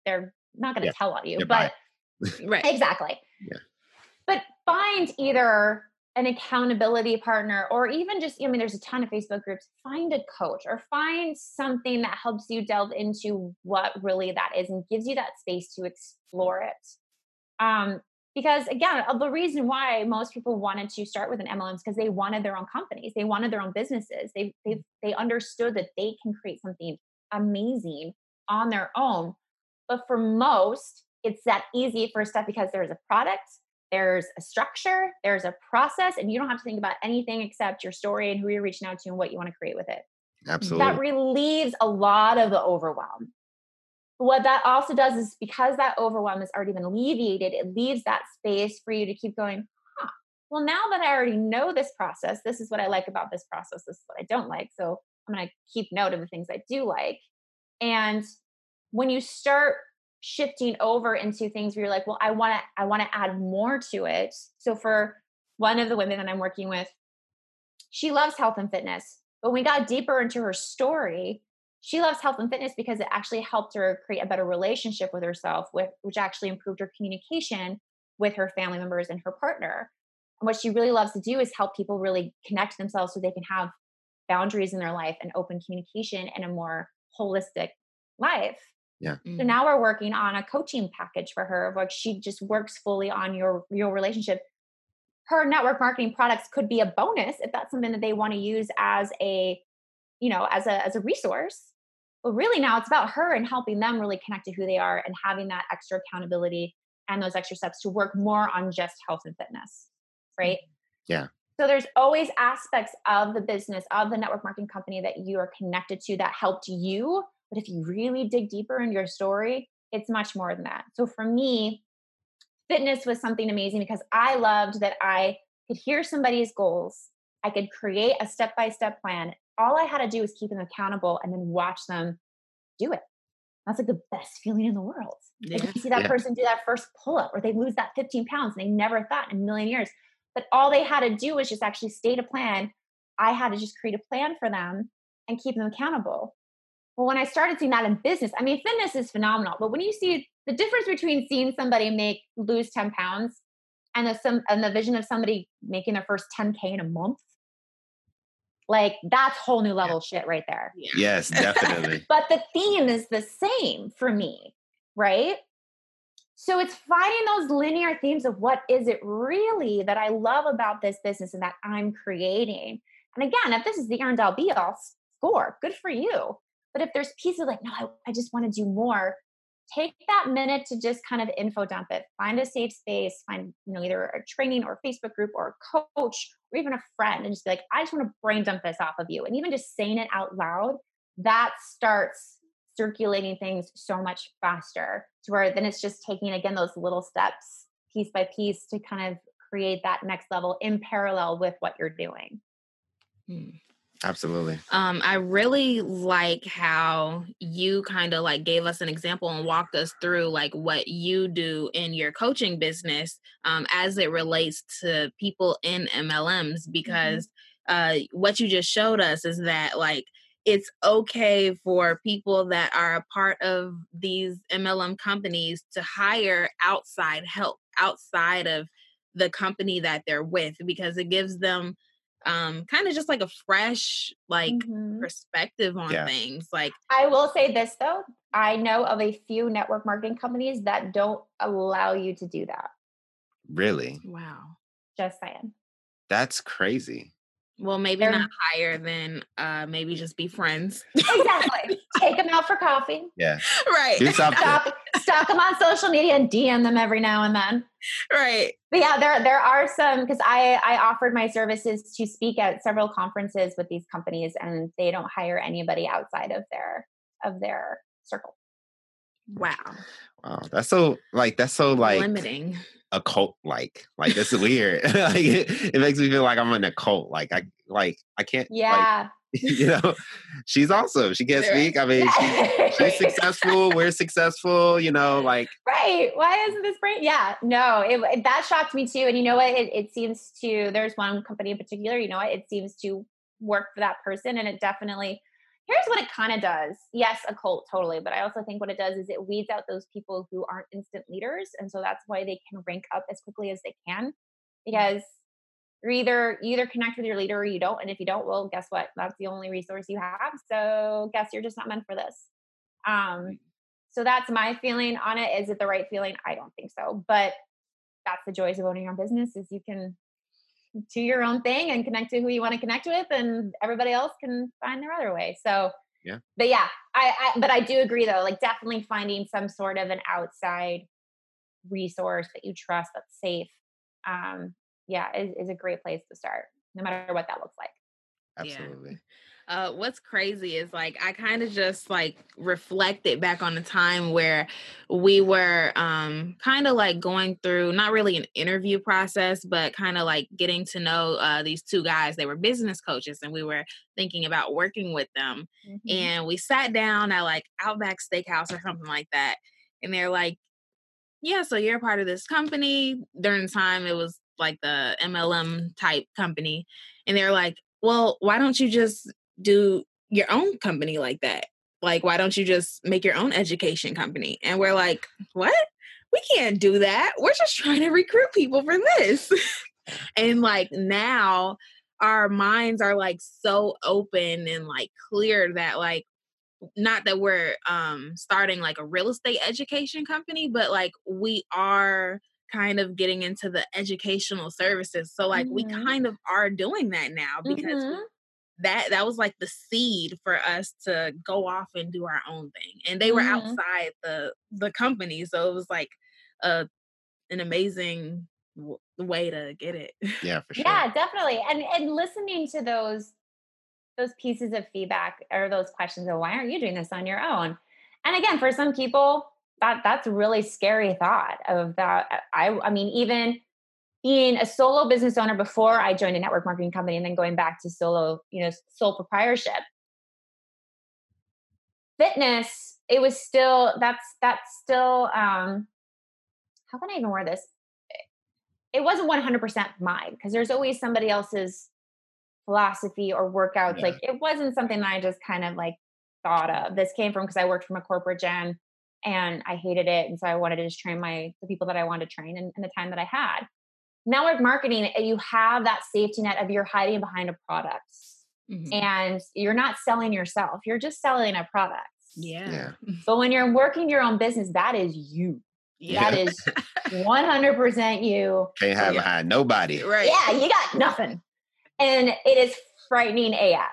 they're not going to yeah. tell on you but [LAUGHS] right. Exactly. Yeah. But find either an accountability partner or even just i mean there's a ton of facebook groups. Find a coach or find something that helps you delve into what really that is and gives you that space to explore it. Um, because again the reason why most people wanted to start with an mlm is because they wanted their own companies they wanted their own businesses they they they understood that they can create something amazing on their own but for most it's that easy first step because there's a product there's a structure, there's a process, and you don't have to think about anything except your story and who you're reaching out to and what you want to create with it. Absolutely. That relieves a lot of the overwhelm. What that also does is because that overwhelm has already been alleviated, it leaves that space for you to keep going, huh, well, now that I already know this process, this is what I like about this process, this is what I don't like. So I'm going to keep note of the things I do like. And when you start shifting over into things where you're like, well, I want to, I want to add more to it. So for one of the women that I'm working with, she loves health and fitness. But when we got deeper into her story, she loves health and fitness because it actually helped her create a better relationship with herself, with, which actually improved her communication with her family members and her partner. And what she really loves to do is help people really connect themselves so they can have boundaries in their life and open communication and a more holistic life. Yeah. So mm. now we're working on a coaching package for her of like she just works fully on your your relationship. Her network marketing products could be a bonus if that's something that they want to use as a, you know, as a as a resource. But really now it's about her and helping them really connect to who they are and having that extra accountability and those extra steps to work more on just health and fitness. Right? Yeah. So there's always aspects of the business, of the network marketing company that you are connected to that helped you but if you really dig deeper in your story, it's much more than that. So for me, fitness was something amazing because I loved that I could hear somebody's goals. I could create a step by step plan. All I had to do was keep them accountable and then watch them do it. That's like the best feeling in the world. Yeah. Like you see that yeah. person do that first pull up or they lose that 15 pounds and they never thought in a million years. But all they had to do was just actually state a plan. I had to just create a plan for them and keep them accountable. Well, when I started seeing that in business, I mean, fitness is phenomenal, but when you see the difference between seeing somebody make lose 10 pounds and the, some, and the vision of somebody making their first 10K in a month, like that's whole new level yeah. shit right there. Yeah. Yes, definitely. [LAUGHS] but the theme is the same for me, right? So it's finding those linear themes of what is it really that I love about this business and that I'm creating. And again, if this is the earned all be all score, good for you. But if there's pieces like, no, I, I just want to do more, take that minute to just kind of info dump it. Find a safe space, find, you know, either a training or Facebook group or a coach or even a friend and just be like, I just want to brain dump this off of you. And even just saying it out loud, that starts circulating things so much faster to where then it's just taking again those little steps piece by piece to kind of create that next level in parallel with what you're doing. Hmm. Absolutely. Um, I really like how you kind of like gave us an example and walked us through like what you do in your coaching business um, as it relates to people in MLMs Mm-hmm. because uh, what you just showed us is that like it's okay for people that are a part of these MLM companies to hire outside help outside of the company that they're with because it gives them um kind of just like a fresh like Mhm. perspective on Yeah. things like I will say this though, I know of a few network marketing companies that don't allow you to do that. Really? wow Just saying. That's crazy. Well maybe They're- not higher than uh maybe just be friends Exactly. [LAUGHS] Take them out for coffee. Yeah. right Do something. Stalk, stalk them on social media and DM them every now and then. right But yeah, there there are some because I I offered my services to speak at several conferences with these companies, and they don't hire anybody outside of their of their circle. wow Wow. That's so like that's so like limiting a cult like. Like that's weird. [LAUGHS] like it, it makes me feel like I'm in a cult. Like I like I can't like Yeah, [LAUGHS] you know, she's awesome. She can't Right. speak. I mean, she, she's successful. We're [LAUGHS] successful. You know, like right. Why isn't this brain? Yeah, no, it, it- that shocked me too. And you know what? It, it seems to. There's one company in particular. You know what? It seems to work for that person, and it definitely. Here's what it kind of does. Yes, a cult, totally. But I also think what it does is it weeds out those people who aren't instant leaders. And so that's why they can rank up as quickly as they can. Because you're either you either connect with your leader or you don't. And if you don't, well, guess what? That's the only resource you have. So guess you're just not meant for this. Um, so that's my feeling on it. Is it the right feeling? I don't think so. But that's the joys of owning your own business is you can do your own thing and connect to who you want to connect with and everybody else can find their other way. So Yeah. But yeah, I, I but I do agree though, like definitely finding some sort of an outside resource that you trust that's safe. Um, yeah, is, is a great place to start, no matter what that looks like. Yeah. absolutely. Uh what's crazy is like i kind of just like reflected back on the time where we were um kind of like going through not really an interview process but kind of like getting to know uh these two guys they were business coaches and we were thinking about working with them Mm-hmm. and we sat down at like Outback Steakhouse or something like that. And they're like, Yeah, so you're part of this company. During the time, it was like the MLM type company. And they're like, Well, why don't you just do your own company like that? Like, why don't you just make your own education company? And we're like, What? We can't do that. We're just trying to recruit people for this. [LAUGHS] and like now, our minds are like so open and like clear that like not that we're um starting like a real estate education company but like we are kind of getting into the educational services so like we Mhm. kind of are doing that now because Mhm. That that was like the seed for us to go off and do our own thing and they were Mhm. outside the the company so it was like a an amazing w- way to get it Yeah, for sure. Yeah, definitely. And and listening to those those pieces of feedback or those questions of why aren't you doing this on your own? And again, for some people, that that's really scary thought of that. I I mean, even being a solo business owner before I joined a network marketing company and then going back to solo, you know, sole proprietorship. Fitness, it was still that's that's still um how can I even wear this? it wasn't 100% mine because there's always somebody else's philosophy or workouts. Yeah. Like it wasn't something that I just kind of like thought of. This came from because I worked from a corporate gym and I hated it. And so I wanted to just train my the people that I wanted to train in, in the time that I had. Network marketing, you have that safety net of you're hiding behind a product Mhm. and you're not selling yourself. You're just selling a product. yeah Yeah. [LAUGHS] But when you're working your own business, that is you. yeah That is [LAUGHS] 100% you. Can't have Yeah. behind nobody. right Yeah, you got nothing. And it is frightening AF.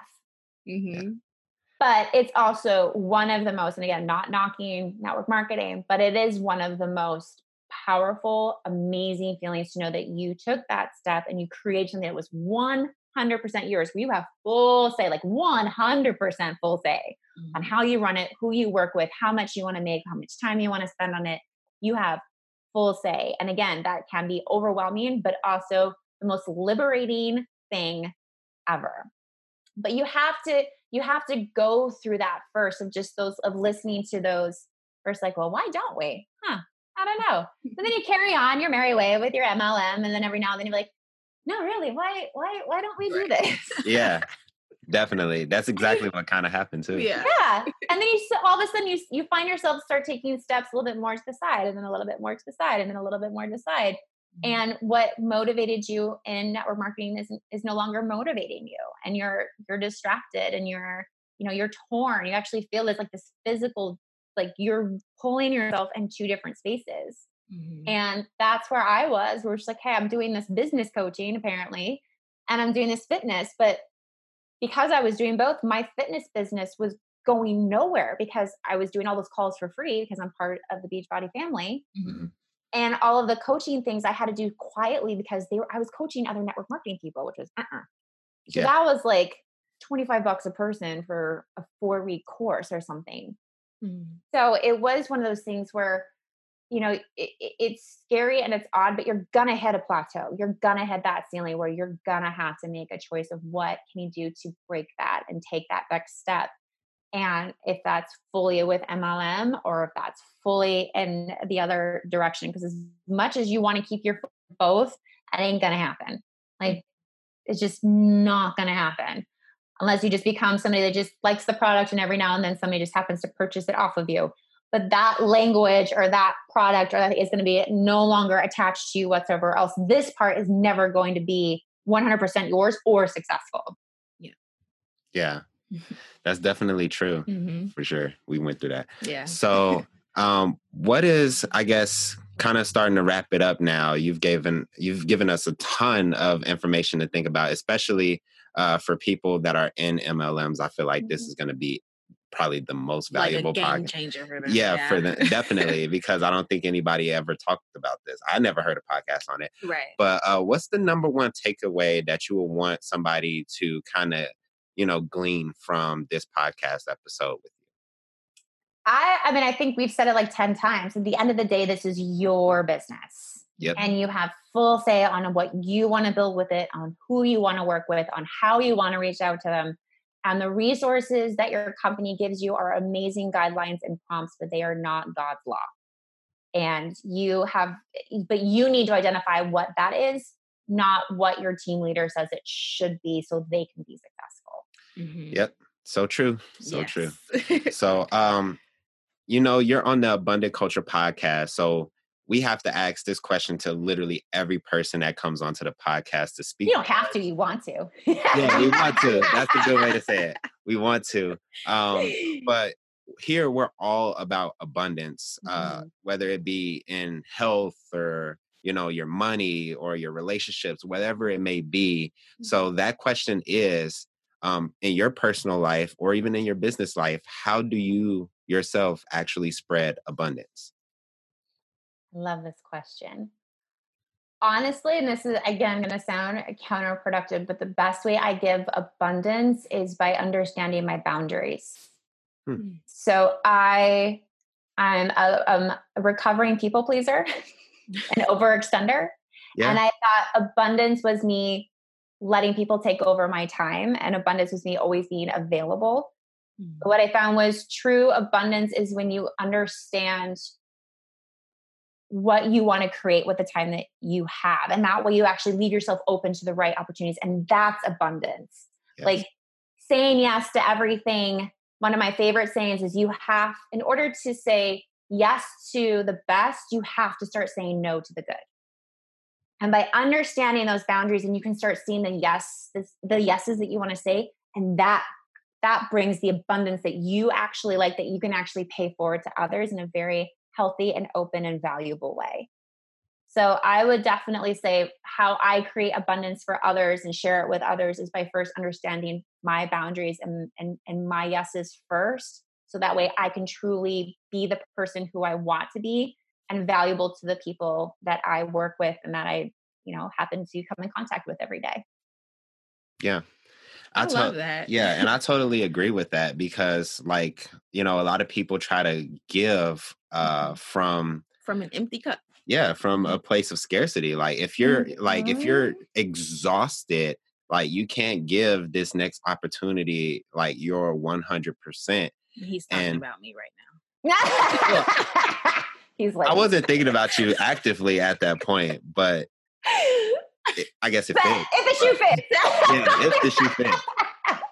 hmm But it's also one of the most, and again, not knocking network marketing, but it is one of the most powerful, amazing feelings to know that you took that step and you created something that was 100% yours. Where you have full say, like 100% full say on mm-hmm. how you run it, who you work with, how much you want to make, how much time you want to spend on it. You have full say. And again, that can be overwhelming, but also the most liberating thing ever. but you have to you have to go through that first of just those of listening to those first like well why don't we huh i don't know. But then you carry on your merry way with your mlm and then every now and then you're like no really why why why don't we do this? Yeah. Definitely. That's [LAUGHS] exactly what kind of happened too. Yeah. yeah. And then you all of a sudden you you find yourself start taking steps a little bit more to the side and then a little bit more to the side and then a little bit more to the side. Mm-hmm. And what motivated you in network marketing is is no longer motivating you and you're you're distracted and you're you know you're torn. You actually feel it's like this physical like you're pulling yourself in two different spaces Mhm. and that's where I was. We're just like, hey, I'm doing this business coaching apparently, and I'm doing this fitness. But because I was doing both, my fitness business was going nowhere because I was doing all those calls for free because I'm part of the Beachbody family. Mhm. And all of the coaching things I had to do quietly because they were I was coaching other network marketing people, which was uh-uh. So Yeah. that was like 25 bucks a person for a four week course or something. Mhm. So it was one of those things where, you know, it, it- it's scary and it's odd, but you're gonna hit a plateau. You're gonna hit that ceiling where you're gonna have to make a choice of what can you do to break that and take that next step. And if that's fully with MLM or if that's fully in the other direction, because as much as you want to keep your both, it ain't gonna happen. Like it's just not gonna happen unless you just become somebody that just likes the product and every now and then somebody just happens to purchase it off of you. But that language or that product or that is going to be no longer attached to you whatsoever. Else, this part is never going to be 100% yours or successful. yeah Yeah. [LAUGHS] that's definitely true Mhm. for sure we went through that Yeah. So, um, what is, I guess, kind of starting to wrap it up now? You've given you've given us a ton of information to think about, especially uh, for people that are in MLMs. I feel like this Mhm. is going to be probably the most Like valuable game podcast. for them. Yeah, for them [LAUGHS] definitely because I don't think anybody ever talked about this. I never heard a podcast on it. right. But uh, what's the number one takeaway that you would want somebody to kind of, you know, glean from this podcast episode with you? I, I mean, I think we've said it like 10 times. At the end of the day, this is your business. Yep. And you have full say on what you want to build with it, on who you want to work with, on how you want to reach out to them. And the resources that your company gives you are amazing guidelines and prompts, but they are not God's law. And you have, but you need to identify what that is, not what your team leader says it should be so they can be successful. Mhm. Yep. So true. So true. [LAUGHS] So, um, you know, you're on the Abundant Culture podcast. So we have to ask this question to literally every person that comes onto the podcast to speak. You don't have to, you want to. Yeah, we want to. That's a good way to say it. [LAUGHS] We want to. Um, but here we're all about abundance, uh, whether it be in health or you know your money or your relationships, whatever it may be. So that question is, um, in your personal life or even in your business life, how do you yourself actually spread abundance? Love this question. Honestly, and this is again going to sound counterproductive, but the best way I give abundance is by understanding my boundaries. Hmm. So I, I'm a, um, a recovering people pleaser, [LAUGHS] an overextender, Yeah. and I thought abundance was me letting people take over my time, and abundance was me always being available. But what I found was true abundance is when you understand what you want to create with the time that you have. And that way you actually leave yourself open to the right opportunities. And that's abundance. Yes. Like saying yes to everything. One of my favorite sayings is you have, in order to say yes to the best, you have to start saying no to the good. And by understanding those boundaries, and you can start seeing the yes, the yeses that you want to say, and that that brings the abundance that you actually like that you can actually pay forward to others in a very healthy and open and valuable way. So I would definitely say how I create abundance for others and share it with others is by first understanding my boundaries and and, and my yeses first. So that way I can truly be the person who I want to be and valuable to the people that I work with and that I, you know, happen to come in contact with every day. yeah. I, to- love that. Yeah, and I [LAUGHS] totally agree with that because like, you know, a lot of people try to give uh from From an empty cup. yeah, from a place of scarcity. Like if you're like if you're Mhm. exhausted like you can't give this next opportunity like your 100% He's talking And- about me right now. [LAUGHS] He's like, i wasn't thinking about you [LAUGHS] actively at that point but it- i guess it But fits if the shoe fits. yeah, if the shoe fits.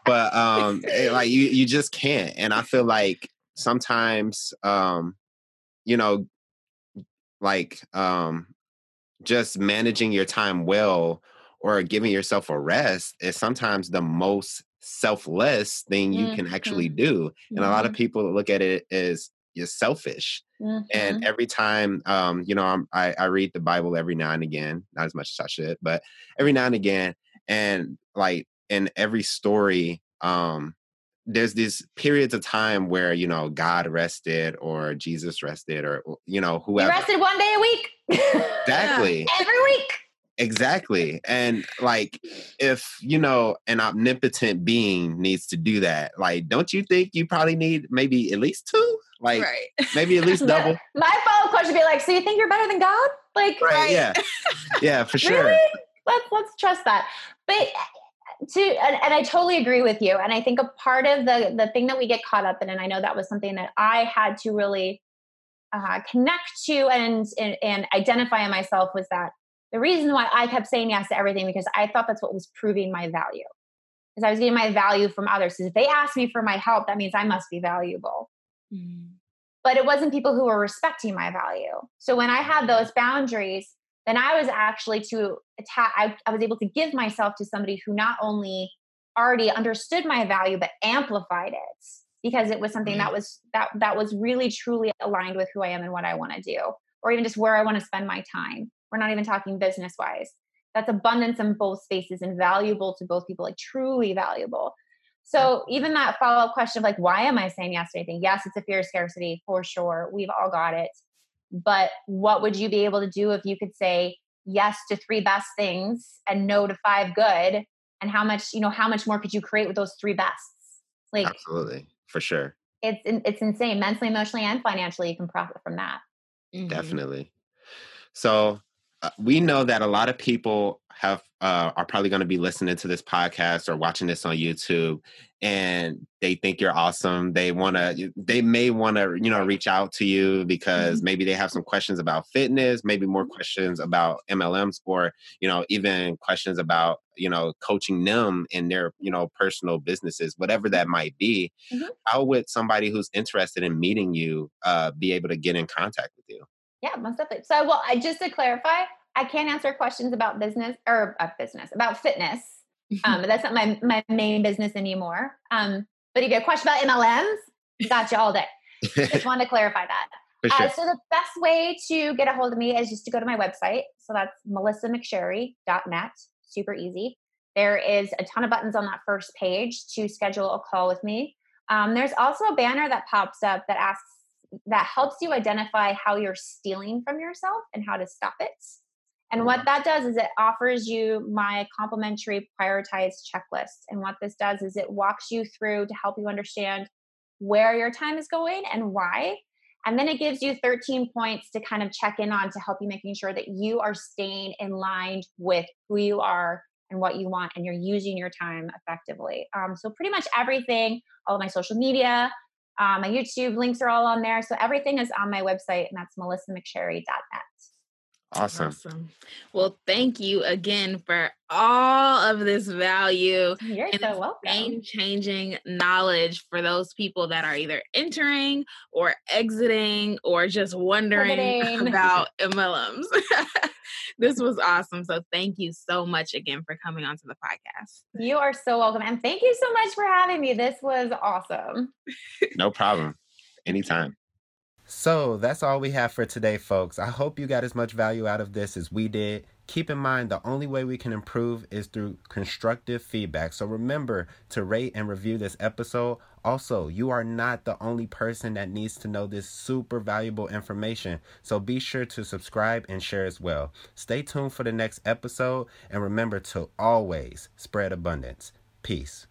But um, it- like you, you just can't. And I feel like sometimes, um, you know, like um, just managing your time well or giving yourself a rest is sometimes the most selfless thing you can actually do. And a lot of people look at it as you're selfish. Mhm. And every time, um, you know, I'm, I, I read the Bible every now and again, not as much as I should, but every now and again. And like in every story, um, there's these periods of time where, you know, God rested or Jesus rested or, you know, you whoever. rested one day a week. Exactly. Every week. Exactly. And like, if, you know, an omnipotent being needs to do that, like, don't you think you probably need maybe at least two? Like, right. maybe at least [LAUGHS] double? My, my follow-up question would be like, so you think you're better than God? Like, Right. Yeah. [LAUGHS] Yeah, for sure. Really? Let's let's trust that. But to and, and I totally agree with you. And I think a part of the the thing that we get caught up in, and I know that was something that I had to really uh, connect to and, and and identify in myself was that the reason why I kept saying yes to everything because I thought that's what was proving my value. Because I was getting my value from others. Because if they ask me for my help, that means I must be valuable Mm. but it wasn't people who were respecting my value. So when I had those boundaries, then I was actually to attack, I, I was able to give myself to somebody who not only already understood my value, but amplified it because it was something mm-hmm. that was that that was really truly aligned with who I am and what I want to do, or even just where I want to spend my time. We're not even talking business wise. That's abundance in both spaces and valuable to both people, like truly valuable. So even that follow up question of like, why am I saying yes to anything? Yes, it's a fear of scarcity for sure. We've all got it. But what would you be able to do if you could say yes to three best things and no to five good? And how much, you know, how much more could you create with those three bests? Like Absolutely. For sure. it's it's insane. Mentally, emotionally, and financially, you can profit from that. Mhm. Definitely. So uh, we know that a lot of people have uh, are probably going to be listening to this podcast or watching this on YouTube, and they think you're awesome. They want to. They may want to, you know, reach out to you because maybe they have some questions about fitness, maybe more questions about MLMs, or you know, even questions about you know coaching them in their you know personal businesses, whatever that might be. Mhm. How would somebody who's interested in meeting you uh, be able to get in contact with you? Yeah, most definitely. So, well, I, just to clarify, I can't answer questions about business or uh, business about fitness. [LAUGHS] Um, that's not my my main business anymore. Um, but if you have a question about MLMs, got you all day. Just wanted to clarify that. [LAUGHS] Sure. Uh, so the best way to get a hold of me is just to go to my website. So that's melissamcsherry.net. Super easy. There is a ton of buttons on that first page to schedule a call with me. Um, there's also a banner that pops up that asks that helps you identify how you're stealing from yourself and how to stop it. And what that does is it offers you my complimentary prioritized checklist. And what this does is it walks you through to help you understand where your time is going and why. And then it gives you 13 points to kind of check in on to help you making sure that you are staying in line with who you are and what you want and you're using your time effectively. Um, so pretty much everything, all of my social media, uh, my YouTube links are all on there. So everything is on my website and that's melissamcsherry.net. awesome. Awesome. Well, thank you again for all of this value You're and so welcome. game changing knowledge for those people that are either entering or exiting or just wondering [LAUGHS] Pivoting. about MLMs. [LAUGHS] this was awesome. So, thank you so much again for coming onto the podcast. You are so welcome. And thank you so much for having me. This was awesome. [LAUGHS] No problem. Anytime. So that's all we have for today, folks. I hope you got as much value out of this as we did. Keep in mind, the only way we can improve is through constructive feedback. So remember to rate and review this episode. Also, you are not the only person that needs to know this super valuable information. So be sure to subscribe and share as well. Stay tuned for the next episode and remember to always spread abundance. Peace.